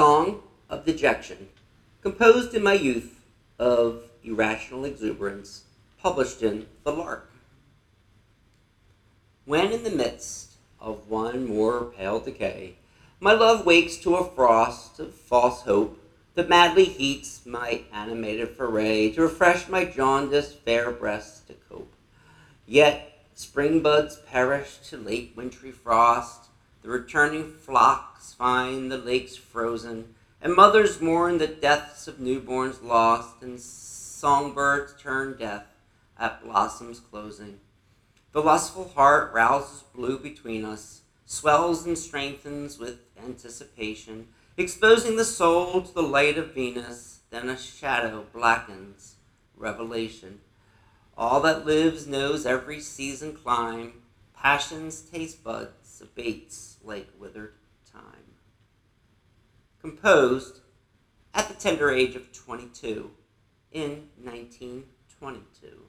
Song of Dejection, composed in my youth of irrational exuberance, published in The Lark. When in the midst of one more pale decay, my love wakes to a frost of false hope that madly heats my animated foray to refresh my jaundiced fair breast to cope. Yet spring buds perish to late wintry frost, the returning flocks find the lakes frozen, and mothers mourn the deaths of newborns lost, and songbirds turn deaf at blossom's closing. The lustful heart rouses blue between us, swells and strengthens with anticipation, exposing the soul to the light of Venus, then a shadow blackens revelation. All that lives knows every season climb, passion's taste buds abates like withered time. Composed at the tender age of 22 in 1922.